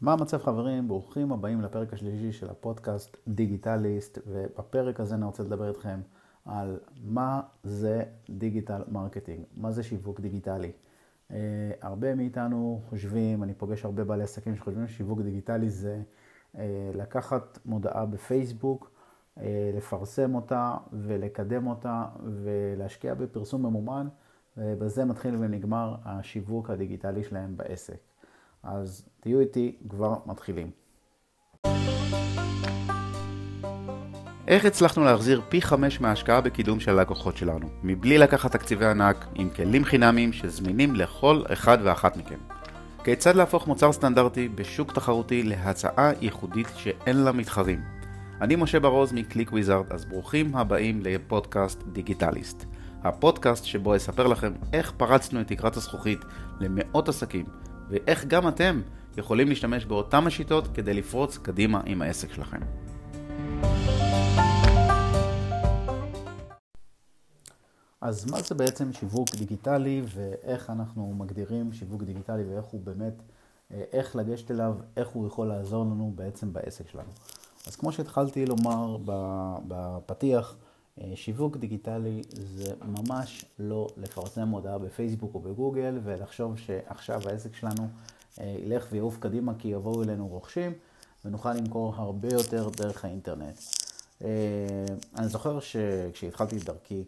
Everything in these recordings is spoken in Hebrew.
מה המצב חברים? ברוכים הבאים לפרק השלישי של הפודקאסט דיגיטליסט ובפרק הזה אני רוצה לדבר איתכם על מה זה digital marketing, מה זה שיווק דיגיטלי. אה, הרבה מאיתנו חושבים, אני פוגש הרבה בעלי עסקים שחושבים ששיווק דיגיטלי זה אה, לקחת מודעה בפייסבוק, אה, לפרסם אותה ולקדם אותה ולהשקיע בפרסום ממומן, ובזה מתחיל ונגמר השיווק הדיגיטלי שלהם בעסק. אז תהיו איתי, כבר מתחילים. איך הצלחנו להחזיר פי חמש מההשקעה בקידום של הלקוחות שלנו, מבלי לקחת תקציבי ענק, עם כלים חינמיים שזמינים לכל אחד ואחת מכם? כיצד להפוך מוצר סטנדרטי בשוק תחרותי להצעה ייחודית שאין לה מתחרים? אני משה ברוז מקליק וויזארד, אז ברוכים הבאים לפודקאסט דיגיטליסט. הפודקאסט שבו אספר לכם איך פרצנו את תקרת הזכוכית למאות עסקים ואיך גם אתם יכולים להשתמש באותן השיטות כדי לפרוץ קדימה עם העסק שלכם. אז מה זה בעצם שיווק דיגיטלי ואיך אנחנו מגדירים שיווק דיגיטלי ואיך הוא באמת, אה, איך לגשת אליו, איך הוא יכול לעזור לנו בעצם בעסק שלנו. אז כמו שהתחלתי לומר בפתיח, שיווק דיגיטלי זה ממש לא לפרסם מודעה בפייסבוק או בגוגל ולחשוב שעכשיו העסק שלנו אה, ילך ויעוף קדימה כי יבואו אלינו רוכשים ונוכל למכור הרבה יותר דרך האינטרנט. אה, אני זוכר שכשהתחלתי את דרכי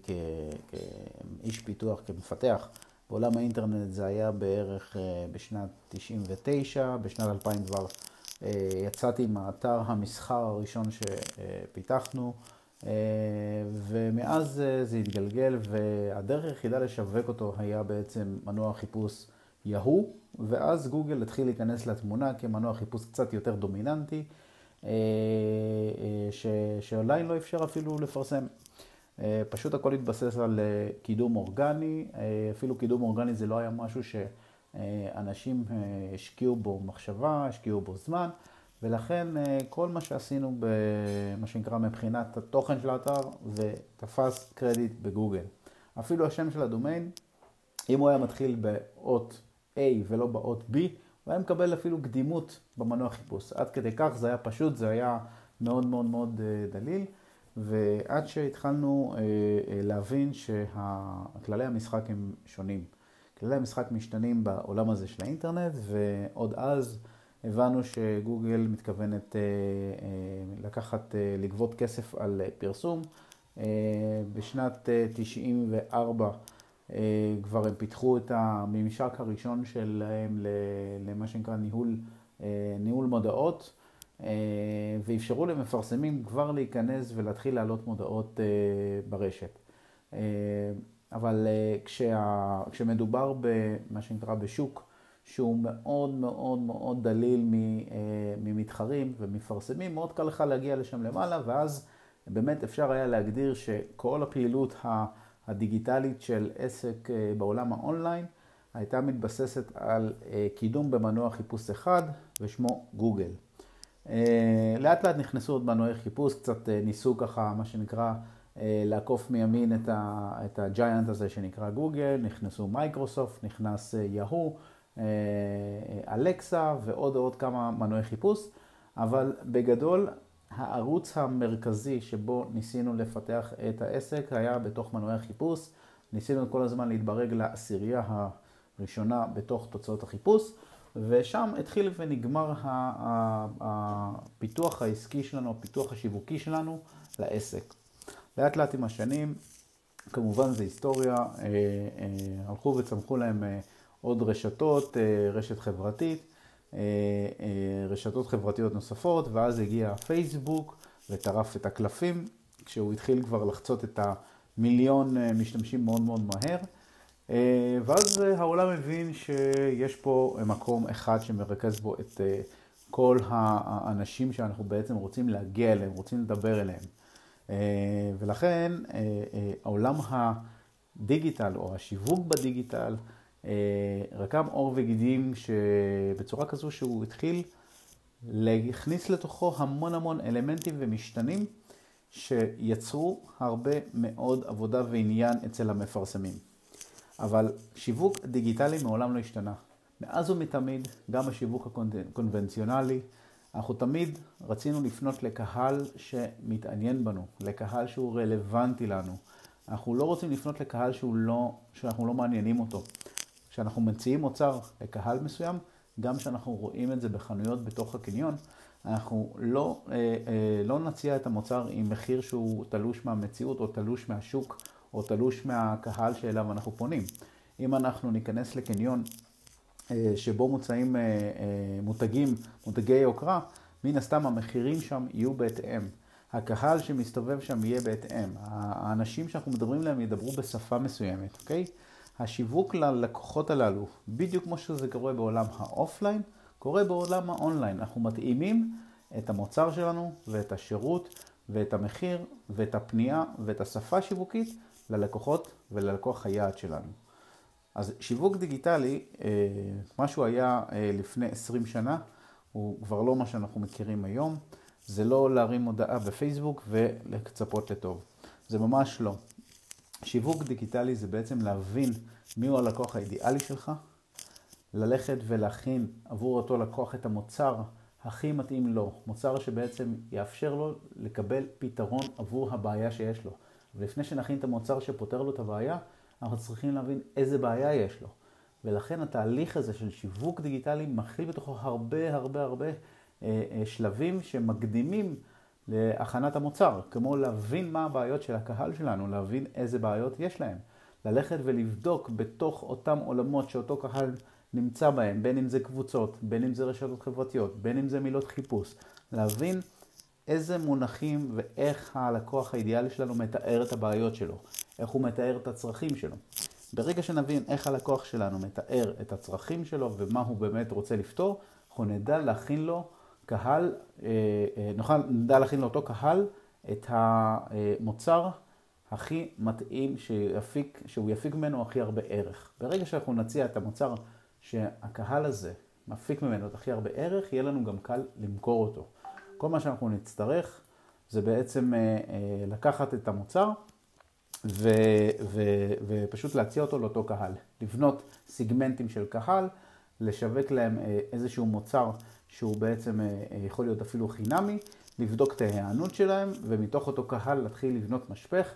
כאיש פיתוח, כמפתח, בעולם האינטרנט זה היה בערך בשנת 99, בשנת 2000 כבר יצאתי עם האתר המסחר הראשון שפיתחנו. אה, ומאז אה, זה התגלגל, והדרך היחידה לשווק אותו היה בעצם מנוע חיפוש יהו, ואז גוגל התחיל להיכנס לתמונה כמנוע חיפוש קצת יותר דומיננטי, אה, ש... שעדיין לא אפשר אפילו לפרסם. פשוט הכל התבסס על קידום אורגני, אפילו קידום אורגני זה לא היה משהו שאנשים השקיעו בו מחשבה, השקיעו בו זמן. ולכן אה, כל מה שעשינו במה שנקרא מבחינת התוכן של האתר זה תפס קרדיט בגוגל. אפילו השם של הדומיין, אם הוא היה מתחיל באות A ולא באות B, הוא היה מקבל אפילו קדימות במנוע חיפוש. עד כדי כך זה היה פשוט, זה היה מאוד מאוד מאוד אה, דליל. ועד שהתחלנו אה, להבין שכללי המשחק הם שונים. כללי המשחק משתנים בעולם הזה של האינטרנט, ועוד אז הבנו שגוגל מתכוונת אה, אה, לקחת, אה, לגבות כסף על פרסום. בשנת 94 כבר הם פיתחו את הממשק הראשון שלהם למה שנקרא ניהול, ניהול מודעות, ואפשרו למפרסמים כבר להיכנס ולהתחיל להעלות מודעות ברשת. אבל כשה, כשמדובר במה שנקרא בשוק, שהוא מאוד מאוד מאוד דליל אה, ממתחרים ומפרסמים, מאוד קל לך להגיע לשם למעלה, ואז באמת אפשר היה להגדיר שכל הפעילות הדיגיטלית של עסק אה, בעולם האונליין הייתה מתבססת על אה, קידום במנוע חיפוש אחד ושמו גוגל. לאט לאט נכנסו עוד מנועי חיפוש, קצת ניסו ככה, מה שנקרא, לעקוף מימין את ה giant הזה שנקרא גוגל, נכנסו מייקרוסופט, נכנס יהו. אה, אלקסה ועוד עוד כמה מנועי חיפוש, אבל בגדול הערוץ המרכזי שבו ניסינו לפתח את העסק היה בתוך מנועי החיפוש. ניסינו כל הזמן להתברג לעשירייה הראשונה בתוך תוצאות החיפוש, ושם התחיל ונגמר הפיתוח העסקי שלנו, הפיתוח השיווקי שלנו לעסק. לאט לאט עם השנים, כמובן זה היסטוריה, אה, אה, הלכו וצמחו להם עוד רשתות, אה, רשת חברתית, אה, אה, רשתות חברתיות נוספות, ואז הגיע פייסבוק וטרף את הקלפים, כשהוא התחיל כבר לחצות את המיליון משתמשים מאוד מאוד מהר. ואז העולם הבין שיש פה מקום אחד שמרכז בו את כל האנשים שאנחנו בעצם רוצים להגיע אליהם, רוצים לדבר אליהם. ולכן העולם הדיגיטל או השיווק בדיגיטל רקם עור וגידים שבצורה כזו שהוא התחיל להכניס לתוכו המון המון אלמנטים ומשתנים שיצרו הרבה מאוד עבודה ועניין אצל המפרסמים. אבל שיווק דיגיטלי מעולם לא השתנה. מאז ומתמיד, גם בשיווק הקונבנציונלי, אנחנו תמיד רצינו לפנות לקהל שמתעניין בנו, לקהל שהוא רלוונטי לנו. אנחנו לא רוצים לפנות לקהל שהוא לא, שאנחנו לא מעניינים אותו. כשאנחנו מציעים מוצר לקהל מסוים, גם כשאנחנו רואים את זה בחנויות בתוך הקניון, אנחנו לא, אה, אה, לא נציע את המוצר עם מחיר שהוא תלוש מהמציאות או תלוש מהשוק או תלוש מהקהל שאליו אנחנו פונים. אם אנחנו ניכנס לקניון אה, שבו מוצאים מותגים, מותגי יוקרה, מן הסתם המחירים שם יהיו בהתאם. הקהל שמסתובב שם יהיה בהתאם. האנשים שאנחנו מדברים עליהם ידברו בשפה מסוימת, אוקיי? השיווק ללקוחות הללו, בדיוק כמו שזה קורה בעולם האופליין, קורה בעולם האונליין. אנחנו מתאימים את המוצר שלנו ואת השירות ואת המחיר ואת הפנייה ואת השפה השיווקית ללקוחות וללקוח היעד שלנו. אז שיווק דיגיטלי, אה, מה שהוא היה אה, לפני 20 שנה, הוא כבר לא מה שאנחנו מכירים היום. זה לא להרים הודעה בפייסבוק ולצפות לטוב. זה ממש לא. שיווק דיגיטלי זה בעצם להבין מיהו הלקוח האידיאלי שלך, ללכת ולהכין עבור אותו לקוח את המוצר הכי מתאים לו, מוצר שבעצם יאפשר לו לקבל פתרון עבור הבעיה שיש לו. ולפני שנכין את המוצר שפותר לו את הבעיה, אנחנו צריכים להבין איזה בעיה יש לו. ולכן התהליך הזה של שיווק דיגיטלי מכיל בתוכו הרבה הרבה הרבה אה, אה, שלבים שמקדימים להכנת המוצר, כמו להבין מה הבעיות של הקהל שלנו, להבין איזה בעיות יש להם. ללכת ולבדוק בתוך אותם עולמות שאותו קהל נמצא בהם, בין אם זה קבוצות, בין אם זה רשתות חברתיות, בין אם זה מילות חיפוש, להבין איזה מונחים ואיך הלקוח האידיאלי שלנו מתאר את הבעיות שלו, איך הוא מתאר את הצרכים שלו. ברגע שנבין איך הלקוח שלנו מתאר את הצרכים שלו ומה הוא באמת רוצה לפתור, אנחנו נדע להכין לו קהל, אה, אה, נוכל, נדע להכין לאותו קהל את המוצר הכי מתאים שיפיק, שהוא יפיק ממנו הכי הרבה ערך. ברגע שאנחנו נציע את המוצר שהקהל הזה מפיק ממנו את הכי הרבה ערך, יהיה לנו גם קל למכור אותו. כל מה שאנחנו נצטרך זה בעצם אה, לקחת את המוצר ו, ו, ופשוט להציע אותו לאותו קהל. לבנות סיגמנטים של קהל, לשווק להם איזשהו מוצר שהוא בעצם יכול להיות אפילו חינמי, לבדוק את ההיענות שלהם, ומתוך אותו קהל להתחיל לבנות משפך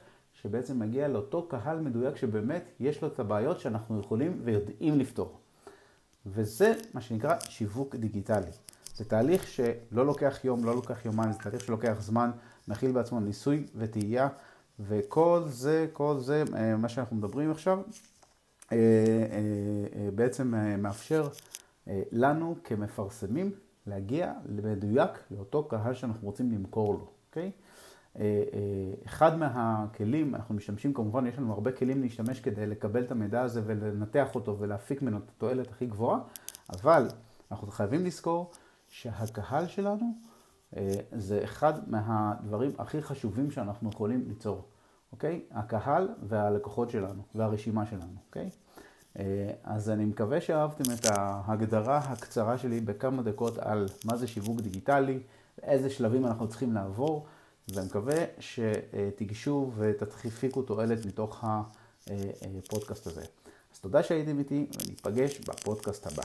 שבעצם מגיע לאותו קהל מדויק שבאמת יש לו את הבעיות שאנחנו יכולים ויודעים לפתור. וזה מה שנקרא שיווק דיגיטלי. זה תהליך שלא לוקח יום, לא לוקח יומיים, זה תהליך שלוקח זמן, מכיל בעצמו ניסוי וטעייה, וכל זה, כל זה, אה, מה שאנחנו מדברים עכשיו, אה, אה, בעצם מאפשר לנו כמפרסמים להגיע במדויק לאותו קהל שאנחנו רוצים למכור לו, אוקיי? אה, אה, אחד מהכלים, אנחנו משתמשים כמובן, יש לנו הרבה כלים להשתמש כדי לקבל את המידע הזה ולנתח אותו ולהפיק ממנו את התועלת הכי גבוהה, אבל אנחנו חייבים לזכור שהקהל שלנו אה, זה אחד מהדברים הכי חשובים שאנחנו יכולים ליצור, אוקיי? הקהל והלקוחות שלנו והרשימה שלנו, אוקיי? אז אני מקווה שאהבתם את ההגדרה הקצרה שלי בכמה דקות על מה זה שיווק דיגיטלי, ואיזה שלבים אנחנו צריכים לעבור. ואני מקווה שתיגשו ותפיקו תועלת מתוך הפודקאסט הזה. אז תודה שהייתם איתי, וניפגש בפודקאסט הבא.